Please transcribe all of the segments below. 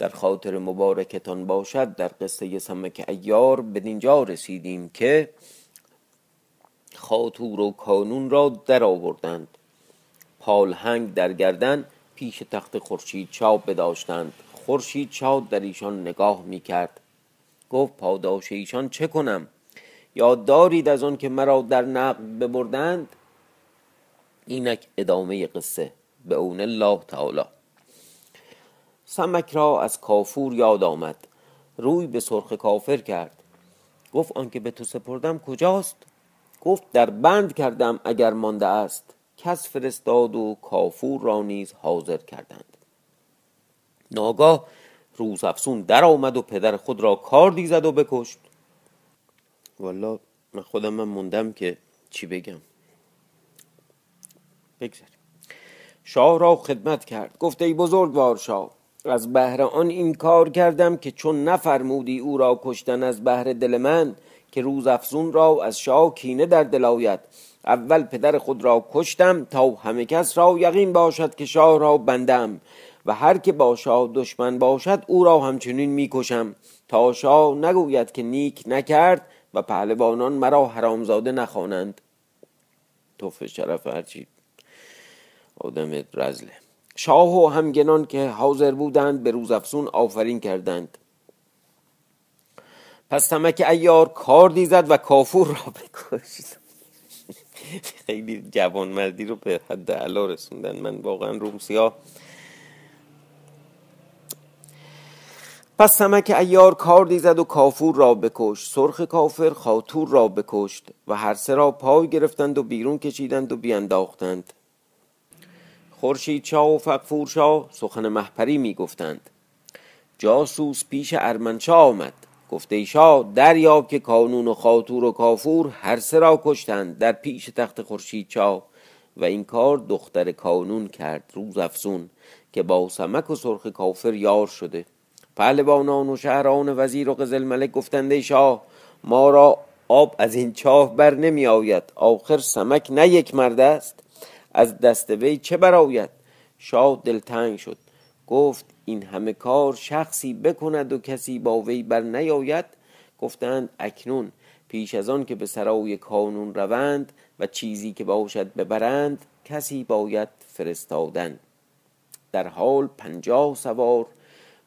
در خاطر مبارکتان باشد در قصه سمک ایار بدینجا رسیدیم که خاطور و کانون را در آوردند. پالهنگ در گردن پیش تخت خورشید چاپ بداشتند. خورشید چاپ در ایشان نگاه می کرد گفت پاداش ایشان چه کنم؟ یاد دارید از آن که مرا در نقب ببردند؟ اینک ادامه قصه. به اون الله تعالی. سمک را از کافور یاد آمد. روی به سرخ کافر کرد. گفت آنکه به تو سپردم کجاست؟ گفت در بند کردم اگر مانده است. کس فرستاد و کافور را نیز حاضر کردند. ناگاه روز افسون در آمد و پدر خود را کار زد و بکشت. والا من خودم من موندم که چی بگم. بگذاریم. شاه را خدمت کرد. گفته ای بزرگوار شاه از بهر آن این کار کردم که چون نفرمودی او را کشتن از بهر دل من که روز افزون را از شاه کینه در دل آید. اول پدر خود را کشتم تا همه کس را یقین باشد که شاه را بندم. و هر که با شاه دشمن باشد او را همچنین می‌کشم. تا شاه نگوید که نیک نکرد و پهلوانان مرا حرامزاده نخوانند. توف شرف هرچی. آدم رزله. شاه و همگنان که حاضر بودند به روز افسون آفرین کردند. پس تمک ایار کار دیزد و کافور را بکشید خیلی جوان مردی رو به حد علا رسوندن. من واقعا رومسیا پس سمک ایار کار دیزد و کافور را بکشت. سرخ کافر خاطور را بکشت و هر سه را پای گرفتند و بیرون کشیدند و بیانداختند خورشید شاه و فقفور شاه سخن محپری می گفتند جاسوس پیش ارمنشاه آمد. گفته ای شاه دریاب که کانون و خاطور و کافور هر سه را کشتند در پیش تخت خورشید شاه و این کار دختر کانون کرد روز افزون که با سمک و سرخ کافر یار شده. پهلوانان و شهران وزیر و قزل ملک گفتند شاه ما را آب از این چاه بر نمی آید آخر سمک نه یک مرد است. از دست وی چه براید شاه دلتنگ شد. گفت این همه کار شخصی بکند و کسی با وی بر نیاید؟ گفتند اکنون. پیش از آن که به سرای کانون روند و چیزی که باشد ببرند کسی باید فرستادن. در حال پنجاه سوار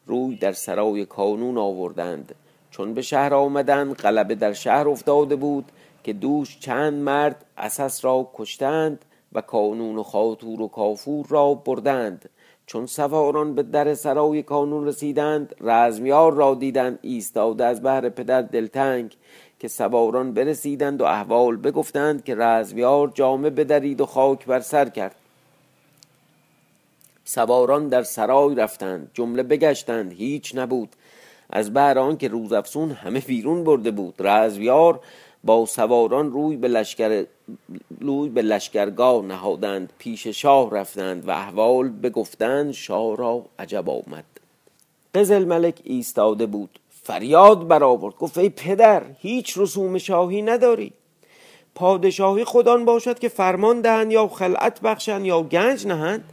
روی در سرای کانون آوردند. چون به شهر آمدند غلبه در شهر افتاده بود که دوش چند مرد اساس را کشتند و کانون و خاطور و کافور را بردند. چون سواران به در سرای کانون رسیدند رزمیار را دیدند ایستاده از بهر پدر دلتنگ. که سواران برسیدند و احوال بگفتند که رزمیار جامه بدرید و خاک بر سر کرد. سواران در سرای رفتند جمله بگشتند هیچ نبود. از بهر که روز افسون همه بیرون برده بود رزمیار با سواران روی به لشکر روی به لشکرگاه نهادند پیش شاه رفتند و احوال بگفتند شاه را عجب آمد. قزل ملک ایستاده بود فریاد برآورد گفت ای پدر هیچ رسوم شاهی نداری. پادشاهی خودان باشد که فرمان دهند یا خلعت بخشند یا گنج نهند.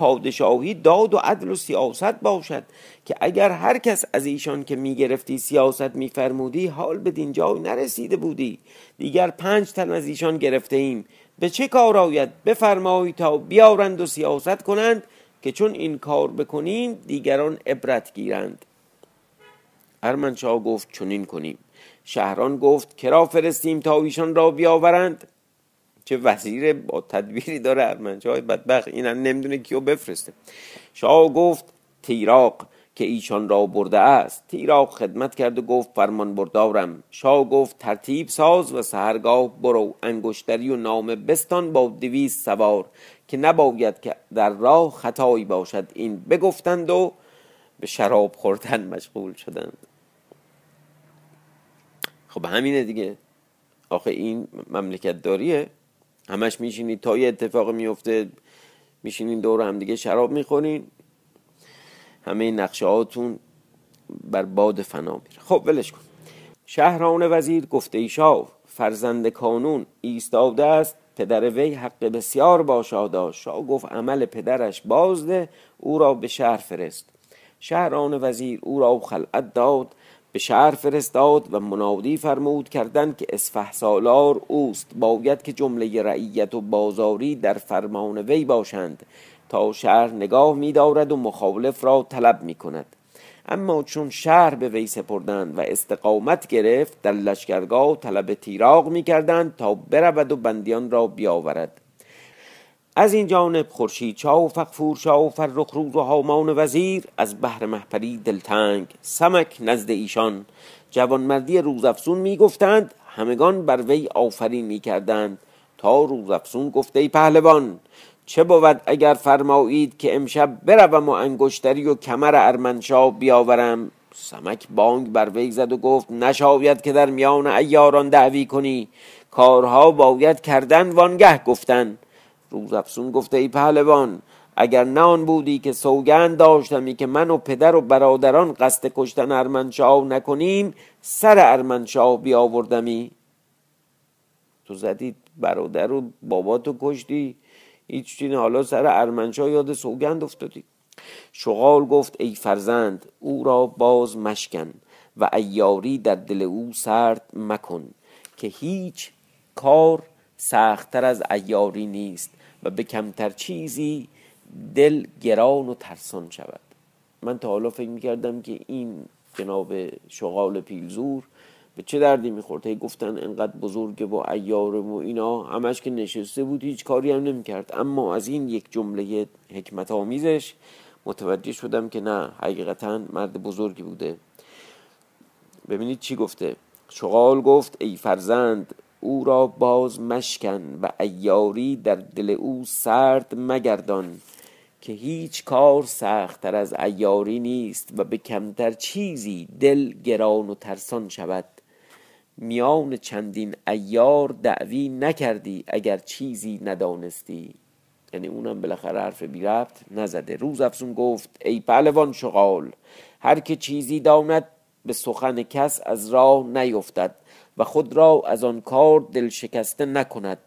پادشاهی داد و عدل و سیاست باشد که اگر هر کس از ایشان که می‌گرفتی سیاست میفرمودی حال به دینجا نرسیده بودی. دیگر پنج تن از ایشان گرفته ایم به چه کار آید؟ بفرمایی تا بیارند و سیاست کنند که چون این کار بکنیم دیگران عبرت گیرند. ارمنشاه گفت چنین کنیم. شهران گفت کرا فرستیم تا ایشان را بیاورند؟ چه وزیر با تدبیری داره ارمنشاه بدبخت. این هم نمی‌دونه کیو بفرسته. شاه گفت تیراق که ایشان را برده است. تیراق خدمت کرد و گفت فرمان بردارم. شاه گفت ترتیب ساز و سهرگاه برو. انگشتری و نامه بستان با دویست سوار که نباید که در راه خطایی باشد. این بگفتند و به شراب خوردن مشغول شدند. خب همینه دیگه. آخه این مملکت داریه. همش میشینید تا یه اتفاق میفته میشینین دور هم دیگه شراب می‌خورین. همه نقشه هاتون بر باد فنا میره. خب ولش کن. شهران وزیر گفته ایشا فرزند کانون ایستاده است. پدر وی حق بسیار باشادا شاه گفت عمل پدرش بازده او را به شهر فرست. شهران وزیر او را خلعت داد. به شهر فرستاد و منادی فرمود کردند که اسفه سالار اوست. باید که جمله رعیت و بازاری در فرمان وی باشند تا شهر نگاه می دارد و مخالف را طلب می کند اما چون شهر به وی سپردند و استقامت گرفت در لشکرگاه طلب تیراغ می کردند تا برود و بندیان را بیاورد. از این جانب خورشید شاه و فقفور شاه و فرخ روز و هامان وزیر از بحر محپری دلتنگ سمک نزد ایشان. جوانمردی روزافزون می گفتند همگان بر وی آفرین می کردند. تا روزافزون گفته ای پهلوان چه بود اگر فرمایید که امشب بروم و انگشتری و کمر ارمنشاه بیاورم؟ سمک بانگ بر وی زد و گفت نشاید که در میان ایاران دعوی کنی. کارها باید کردن وانگه گفتن. روز افسون گفته ای پهلوان اگر نه بودی که سوگند داشتمی که من و پدر و برادران قصد کشتن ارمنشاه نکنیم سر ارمنشاه بیاوردمی. تو زدی برادر و بابا تو کشتی هیچ حالا سر ارمنشاه یاد سوگند افتادی. شغال گفت ای فرزند او را باز مشکن و ایاری در دل او سرد مکن که هیچ کار سختتر از ایاری نیست. و به کمتر چیزی دل گران و ترسان شود. من تا حالا فکر می‌کردم که این جناب شغال پیلزور به چه دردی می‌خورد؟ هی گفتن انقدر بزرگه و ایارم و اینا همش که نشسته بود هیچ کاری هم نمی‌کرد. اما از این یک جمله حکمت آمیزش متوجه شدم که نه حقیقتا مرد بزرگی بوده. ببینید چی گفته. شغال گفت ای فرزند او را باز مشکن و ایاری در دل او سرد مگردان که هیچ کار سختتر از ایاری نیست و به کمتر چیزی دل گران و ترسان شود. میان چندین ایار دعوی نکردی اگر چیزی ندانستی. یعنی اونم بالاخره حرف بی ربط نزده. روز افزون گفت ای پهلوان شغال هر که چیزی داند به سخن کس از راه نیفتد. و خود را از آن کار دل شکسته نکند.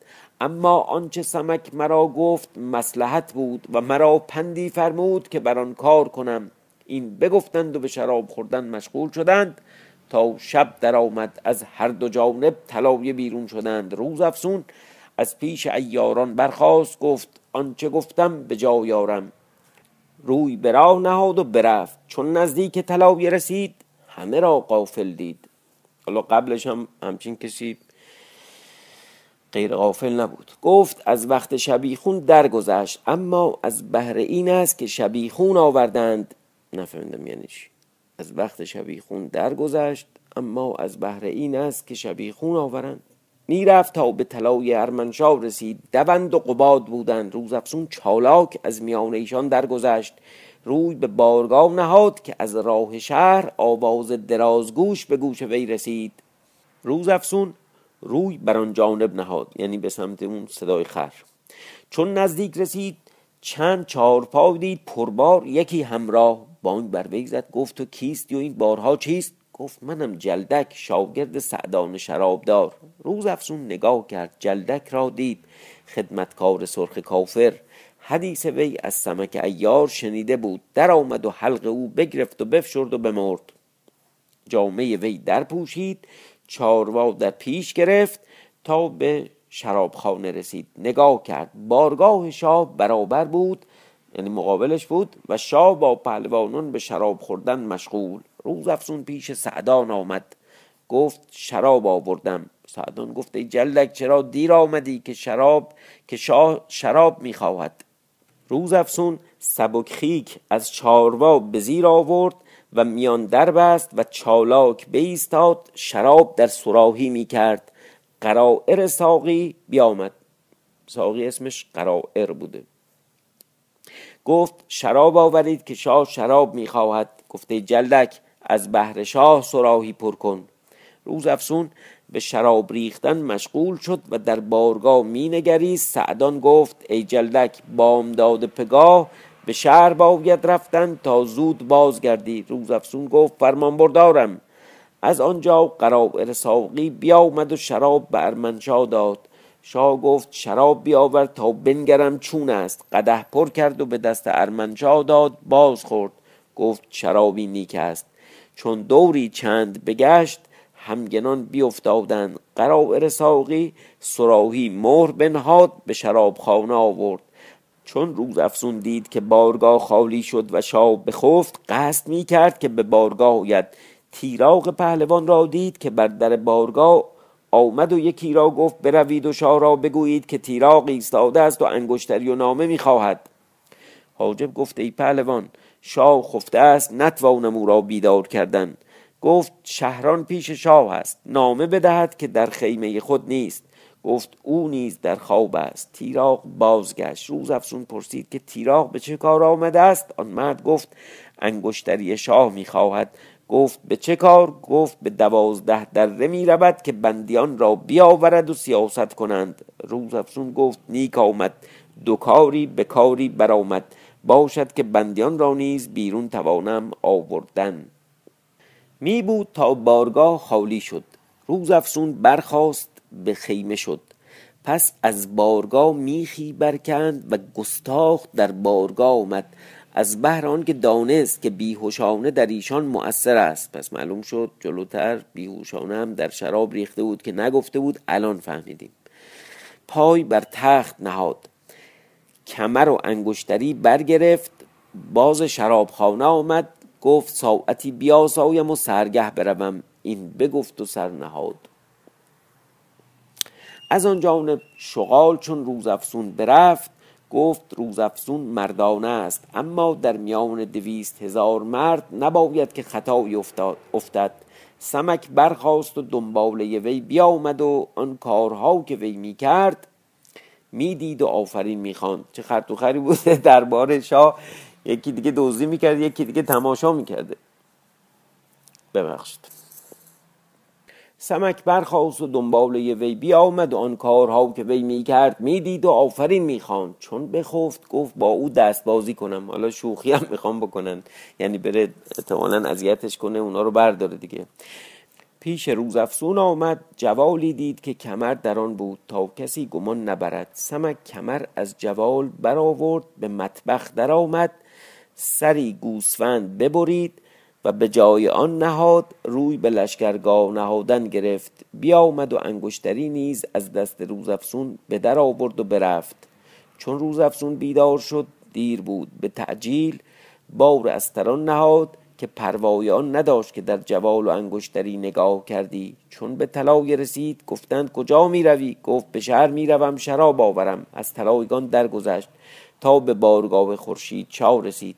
اما آنچه سمک مرا گفت مسلحت بود و مرا پندی فرمود که بر آن کار کنم. این بگفتند و به شراب خوردن مشغول شدند تا شب درآمد. از هر دو جانب طلایه بیرون شدند. روز افسون از پیش ایاران برخاست گفت آنچه گفتم به جا یارم روی به راه نهاد و برفت. چون نزدیک طلایه رسید همه را قافل دید. حالا قبلش هم همچین کسی غیر غافل نبود. گفت از وقت شبیخون درگذشت اما از بهر این است که شبیخون آوردند. نفهمیدم یعنی چی. از وقت شبیخون درگذشت اما از بهر این است که شبیخون آورند. می‌رفت تا به طلای ارمنشاه رسید. دوند و قباد بودند. روز افسون چالاک از میان ایشان درگذشت. روی به بارگاه نهاد که از راه شهر آواز درازگوش به گوش وی رسید. روز افسون روی بر آن جانب نهاد یعنی به سمت اون صدای خر. چون نزدیک رسید چند چهارپا دید پربار یکی همراه بانگ بر وی زد گفت تو کیستی و این بارها چیست؟ گفت منم جلدک شاگرد سعدان شرابدار. روز افسون نگاه کرد جلدک را دید خدمتکار سرخ کافر. حدیث وی از سمک ایار شنیده بود. در آمد و حلق او بگرفت و بفشرد و بمرد. جامعه وی در پوشید چاروا در پیش گرفت تا به شرابخانه رسید. نگاه کرد. بارگاه شاه برابر بود یعنی مقابلش بود و شاه با پهلوانان به شراب خوردن مشغول. روز افسون پیش سعدان آمد. گفت شراب آوردم. سعدان گفت ای جلک چرا دیر آمدی که شراب که شاه شراب می‌خواهد؟ روز افسون سبک خیک از چاروا به زیر آورد و میان در بست و چالاک بیستاد شراب در سراحی می کرد قرائر ساقی بیامد. ساقی اسمش قرائر بوده. گفت شراب آورید که شاه شراب می‌خواهد. گفته جلدک از بهر شاه سراهی پر کن. روز افسون به شراب ریختن مشغول شد و در بارگاه می سعدان گفت ای جلدک بامداد پگاه به شهر باید رفتن تا زود بازگردی. روز افسون گفت فرمان بردارم. از آنجا قرائر ساقی بیامد و شراب به ارمنشا داد. شاه گفت شراب بیاور تا بنگرم چون است. قده پر کرد و به دست ارمنشا داد باز خورد گفت شرابی نیک است. چون دوری چند بگشت همگنان بیافتادند قرائر ساقی سراهی مهر بنهاد به شرابخانه آورد. چون روز افسون دید که بارگاه خالی شد و شاه بخفت قصد می کرد که به بارگاه آید. تیراغ پهلوان را دید که بر در بارگاه آمد و یکی را گفت بروید و شاه را بگویید که تیراغ ایستاده است و انگشتری و نامه می‌خواهد. حاجب گفت ای پهلوان شاه خفته است نتوانم او را بیدار کردن. گفت شهران پیش شاه است. نامه بدهد که در خیمه خود نیست. گفت او نیز در خواب است. تیراغ بازگشت. روز افسون پرسید که تیراغ به چه کار آمده است؟ آن مرد گفت انگشتری شاه می‌خواهد گفت به چه کار؟ گفت به دوازده دره می رود که بندیان را بیاورد و سیاست کنند. روز افسون گفت نیک آمد. دو کاری به کاری برآمد. باشد که بندیان را نیز بیرون توانم آوردن. می بود تا بارگاه خالی شد. روز افسون برخاست به خیمه شد. پس از بارگاه میخی برکند و گستاخ در بارگاه آمد. از بهر که دانست که بیهوشانه در ایشان مؤثر است. پس معلوم شد جلوتر بیهوشانه هم در شراب ریخته بود که نگفته بود الان فهمیدیم. پای بر تخت نهاد. کمر و انگشتری برگرفت. باز شرابخانه آمد. گفت ساعتی بیاسایم و سرگه بروم. این بگفت و سر نهاد. از آن جانب شغال چون روز افسون برفت گفت روزافزون مردانه است. اما در میان دویست هزار مرد نباید که خطایی افتد. سمک برخاست و دنباله وی بیامد و آن کارها که وی می‌کرد می‌دید و آفرین می‌خواند. چه خرطوخری بوده دربار شاه. یکی دیگه دزدی می‌کرد یکی دیگه تماشا می‌کرده ببخشید. سمک برخواست و دنباله وی بیامد و آن کارها که وی می‌کرد می‌دید و آفرین می‌خواند. چون بخفت گفت با او دست بازی کنم. حالا شوخی هم می‌خوام بکنن. یعنی بره احتمالا اذیتش کنه اونا رو برداره دیگه. پیش روز افسون آمد جوالی دید که کمر در آن بود. تا کسی گمان نبرد. سمک کمر از جوال برآورد به مطبخ در آمد سری گوسفند ببرید و به جای آن نهاد روی به لشکرگاه نهادن گرفت. بیامد و انگشتری نیز از دست روزافسون به در آورد و برفت. چون روزافسون بیدار شد دیر بود به تعجیل. بار استران نهاد که پروای آن نداشت که در جوال و انگشتری نگاه کردی. چون به طلای رسید گفتند کجا می روی گفت به شهر می روم شراب آورم. از طلایگان درگذشت تا به بارگاه خورشید چا رسید.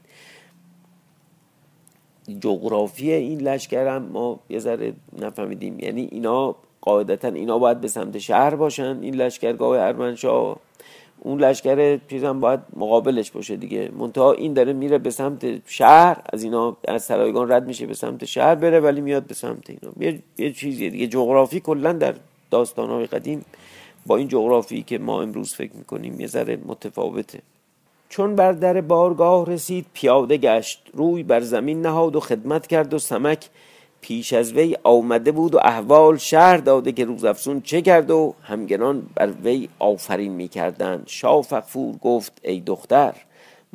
جغرافی این لشکر هم ما یه ذره نفهمیدیم. یعنی اینا قاعدتا اینا باید به سمت شهر باشن این لشکرگاه ارمنشاه. اون لشکر پیرم باید مقابلش باشه دیگه. منتها این داره میره به سمت شهر از اینا از سرایگان رد میشه به سمت شهر بره ولی میاد به سمت اینا. یه, یه چیزیه دیگه. جغرافی کلا در داستانهای قدیم با این جغرافی که ما امروز فکر می‌کنیم یه ذره متفاوته. چون بر در بارگاه رسید پیاده گشت روی بر زمین نهاد و خدمت کرد و سمک پیش از وی آمده بود و احوال شهر داده که روزافزون چه کرد و همگنان بر وی آفرین می کردن شاه فقفور گفت ای دختر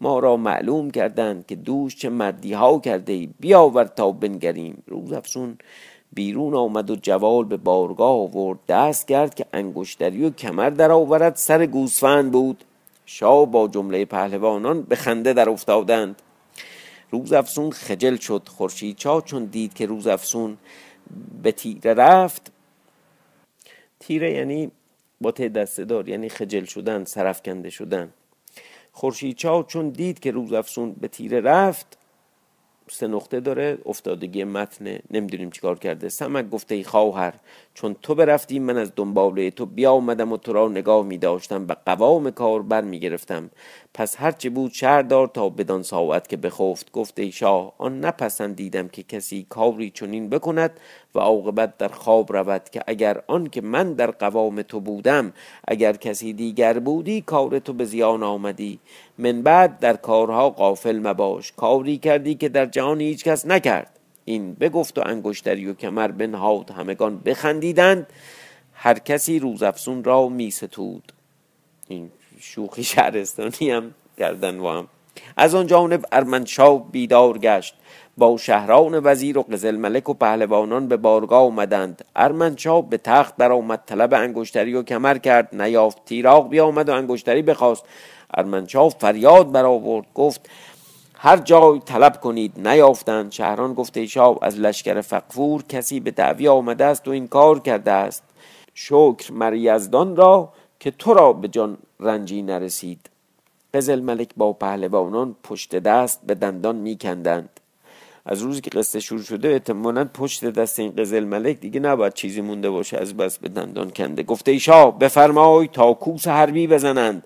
ما را معلوم کردند که دوش چه مردی ها کرده ای. بیاور تا بنگریم. روزافزون بیرون آمد و جوال به بارگاه آورد. دست کرد که انگشتری و کمر در آورد سر گوسفند بود. شاه با جمله پهلوانان به خنده در افتادند. روز افسون خجل شد. خورشید چا چون دید که روز افسون به تیره رفت. تیره یعنی با ته دسته دار یعنی خجل شدن سرفکنده شدن. خورشید چا چون دید که روز افسون به تیره رفت سه نقطه داره افتادگی متن نمی‌دونیم چیکار کرده. سمک گفته ای خواهر چون تو برفتی من از دنباله تو بیا آمدم و تو را نگاه می داشتم و قوام کار بر می گرفتم پس هرچی بود شهر دار تا بدان ساعت که بخفت. گفت ای شاه آن نپسندیدم که کسی کاری چنین بکند و عاقبت در خواب رود که اگر آن که من در قوام تو بودم اگر کسی دیگر بودی کار تو به زیان آمدی. من بعد در کارها قافل مباش. کاری کردی که در جهان هیچ کس نکرد. این بگفت و انگشتری و کمر بنهاد. همگان بخندیدند. هر کسی روزافزون را می ستود این شوخی شهرستانی هم کردن و هم. از آن جانب ارمنشاه بیدار گشت. با شهران وزیر و قزل ملک و پهلوانان به بارگاه آمدند. ارمنشاه به تخت برآمد طلب انگشتری و کمر کرد. نیافت تیراغ بیامد و انگشتری بخواست. ارمنشاه فریاد برآورد گفت هر جای طلب کنید نیافتند. شهران گفته شاه از لشکر فقفور کسی به دعوی آمده است و این کار کرده است. شکر مریزدان را که تو را به جان رنجی نرسید. قزل ملک با پهلوانان پشت دست به دندان میکندند. از روزی که قصه شروع شده احتمالا پشت دست این قزل ملک دیگه نباید چیزی مونده باشه از بس به دندان کنده. گفته شاه بفرمای تا کوس حربی بزنند.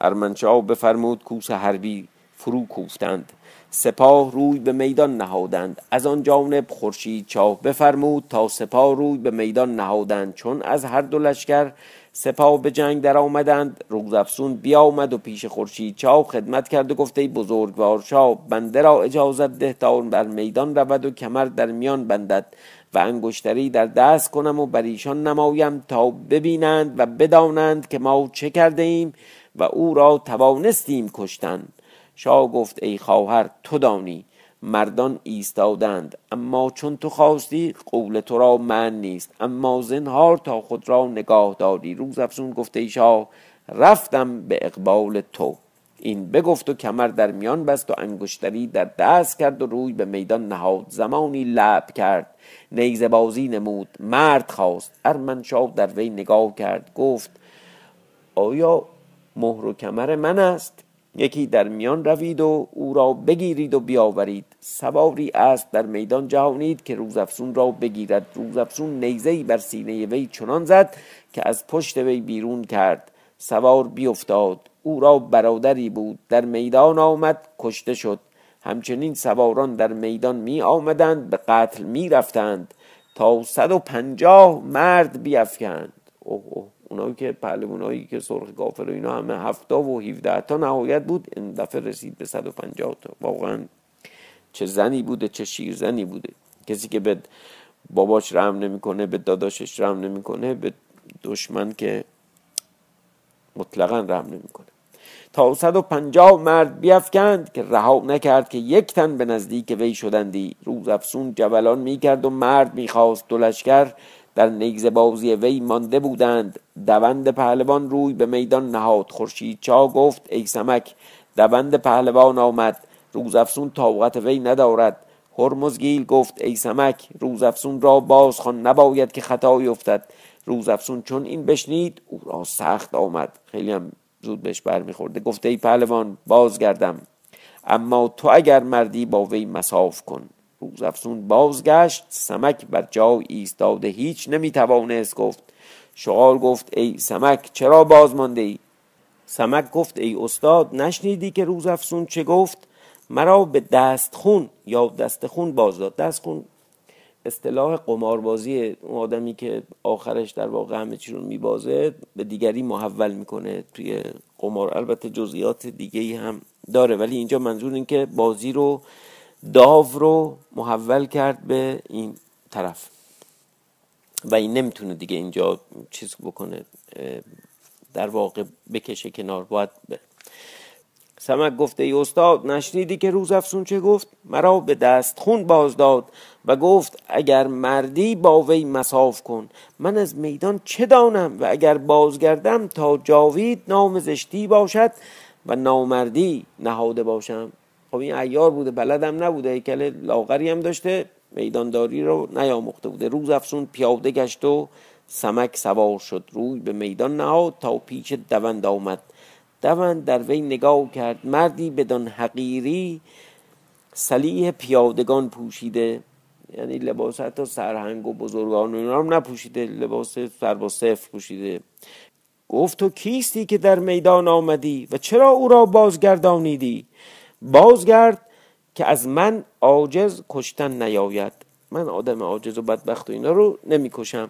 ارمنشاه بفرمود کوس حربی فرو کوفتند. سپاه روی به میدان نهادند. از آن جانب خورشید چاه بفرمود تا سپاه روی به میدان نهادند. چون از هر دو لشکر سپاه به جنگ در آمدند روزافسون بیامد و پیش خورشید چاو خدمت کرد و گفته بزرگوار شاه بنده را اجازت ده تا بر میدان رود و کمر در میان بندد و انگشتری در دست کنم و بر ایشان نمایم تا ببینند و بدانند که ما چه کرده ایم و او را توانستیم کشتن. شاه گفت ای خواهر تو دانی مردان ایستادند. اما چون تو خواستی قول تو را من نیست. اما زنهار تا خود را نگاه داری. روز افزون گفته ای شاه رفتم به اقبال تو. این بگفت و کمر در میان بست و انگشتری در دست کرد و روی به میدان نهاد. زمانی لب کرد. نیزه بازی نمود. مرد خواست. ارمنشاه در وی نگاه کرد. گفت آیا مهر و کمر من است؟ یکی در میان روید و او را بگیرید و بیاورید. سواری است در میدان جهانید که روزافسون را بگیرد. روزافسون نیزهای بر سینه وی چنان زد که از پشت وی بیرون کرد. سوار بیفتاد. او را برادری بود. در میدان آمد کشته شد. همچنین سواران در میدان می آمدند به قتل می رفتند تا صد و پنجاه مرد بیافکند اوه اوه. اونایی که پهلوانایی که سرخ گافر و اینا همه هفتا و 17 تا نهایت بود این دفعه رسید به 150 تا. واقعا چه زنی بوده چه شیر زنی بوده. کسی که به باباش رحم نمی‌کنه به داداشش رحم نمی‌کنه به دشمن که مطلقا رحم نمی‌کنه. تا 150 مرد بیافکند که رها نکرد که یک تن به نزدیک وی شدندی. روز افسون جولان می‌کرد و مرد می‌خواست دو در نیزه بازی وی مانده بودند. دوند پهلوان روی به میدان نهاد. خورشید چا گفت ای سمک دوند پهلوان آمد. روزافسون طاقت وی ندارد. هرمزگیل گفت ای سمک روزافسون را باز خوان. نباید که خطایی افتد. روزافسون چون این بشنید او را سخت آمد. خیلی هم زود بهش برمیخورده. گفت ای پهلوان بازگردم. اما تو اگر مردی با وی مساف کن. روزافزون بازگشت سمک بر جای ایستاده هیچ نمی‌توانست گفت. شغال گفت ای سمک چرا باز مانده ای سمک گفت ای استاد نشنیدی که روزافزون چه گفت؟ مرا به دست خون یا دست خون باز داد. دست خون اصطلاح قماربازی اون آدمی که آخرش در واقع همه چی رو میبازه به دیگری محول می‌کنه توی قمار. البته جزئیات دیگه هم داره ولی اینجا منظور این که بازی رو داو رو محول کرد به این طرف. و این نمی‌تونه دیگه اینجا چیز بکنه در واقع بکشه کنار باید به سمک گفته ای استاد نشنیدی که روز افسون چه گفت؟ مرا به دست خون باز داد و گفت اگر مردی با وی مساف کن من از میدان چه دانم و اگر بازگردم تا جاوید نام زشتی باشد و نامردی نهاده باشم خب این ایار بوده بلدم نبوده هیکل لاغری هم داشته میدانداری رو نیاموخته بوده. روز افسون پیاده گشت و سمک سوار شد. روی به میدان نهاد تا پیچ دوند آمد. دوند در وی نگاه کرد. مردی بدان حقیری سلیح پیادگان پوشیده. یعنی لباس حتی سرهنگ و بزرگان اینا هم نپوشیده لباس سر با صفر پوشیده. گفت تو کیستی که در میدان آمدی و چرا او را بازگردانیدی؟ بازگرد که از من عاجز کشتن نیاید. من آدم عاجز و بدبخت و اینا رو نمی‌کشم.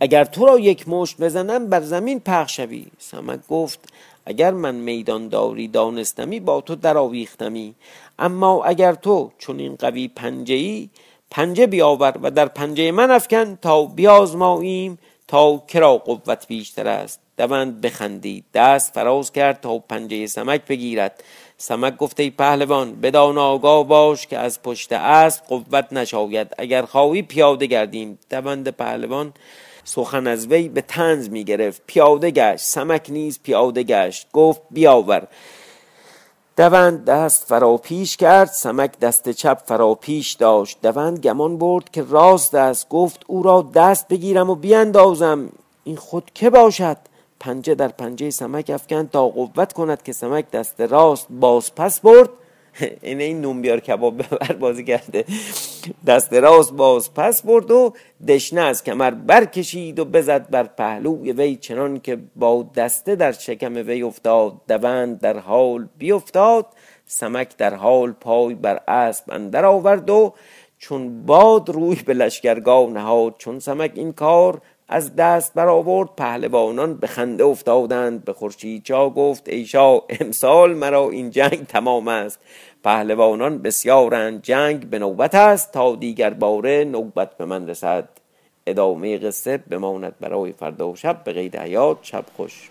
اگر تو را یک مشت بزنم بر زمین پخش شوی. سمک گفت اگر من میدان داری دانستمی با تو درآویختمی. اما اگر تو چون این قوی پنجه ای پنجه بیاور و در پنجه من افکن تا بیازماییم تا کرا قوت بیشتر است. دوند بخندید. دست فراز کرد تا پنجه سمک بگیرد. سمک گفته ای پهلوان بدان آگاه باش که از پشت اسب قوت نشاید. اگر خواهی پیاده گردیم. دوند پهلوان سخن از وی به تنز می گرفت. پیاده گشت. سمک نیز پیاده گشت. گفت بیاور. دوند دست فرا پیش کرد. سمک دست چپ فرا پیش داشت. دوند گمان برد که راست است. گفت او را دست بگیرم و بیاندازم این خود که باشد؟ پنجه در پنجه سمک افکند تا قوت کند که سمک دست راست باز پس برد. این این نون بیار کباب ببر بازی کرده. دست راست باز پس برد و دشنه از کمر برکشید و بزد بر پهلوی وی چنان که با دسته در شکم وی افتاد. دوند در حال بیافتاد سمک در حال پای بر اسب اندر آورد و چون باد روی به لشکرگاه نهاد. چون سمک این کار از دست برآورد پهلوانان به خنده افتادند به خورشید چا گفت ای شاه امسال مرا این جنگ تمام است. پهلوانان بسیارند جنگ به نوبت است تا دیگر باره نوبت به من رسد. ادامه قصه بماند برای فردا و شب به قید حیات شب خوش.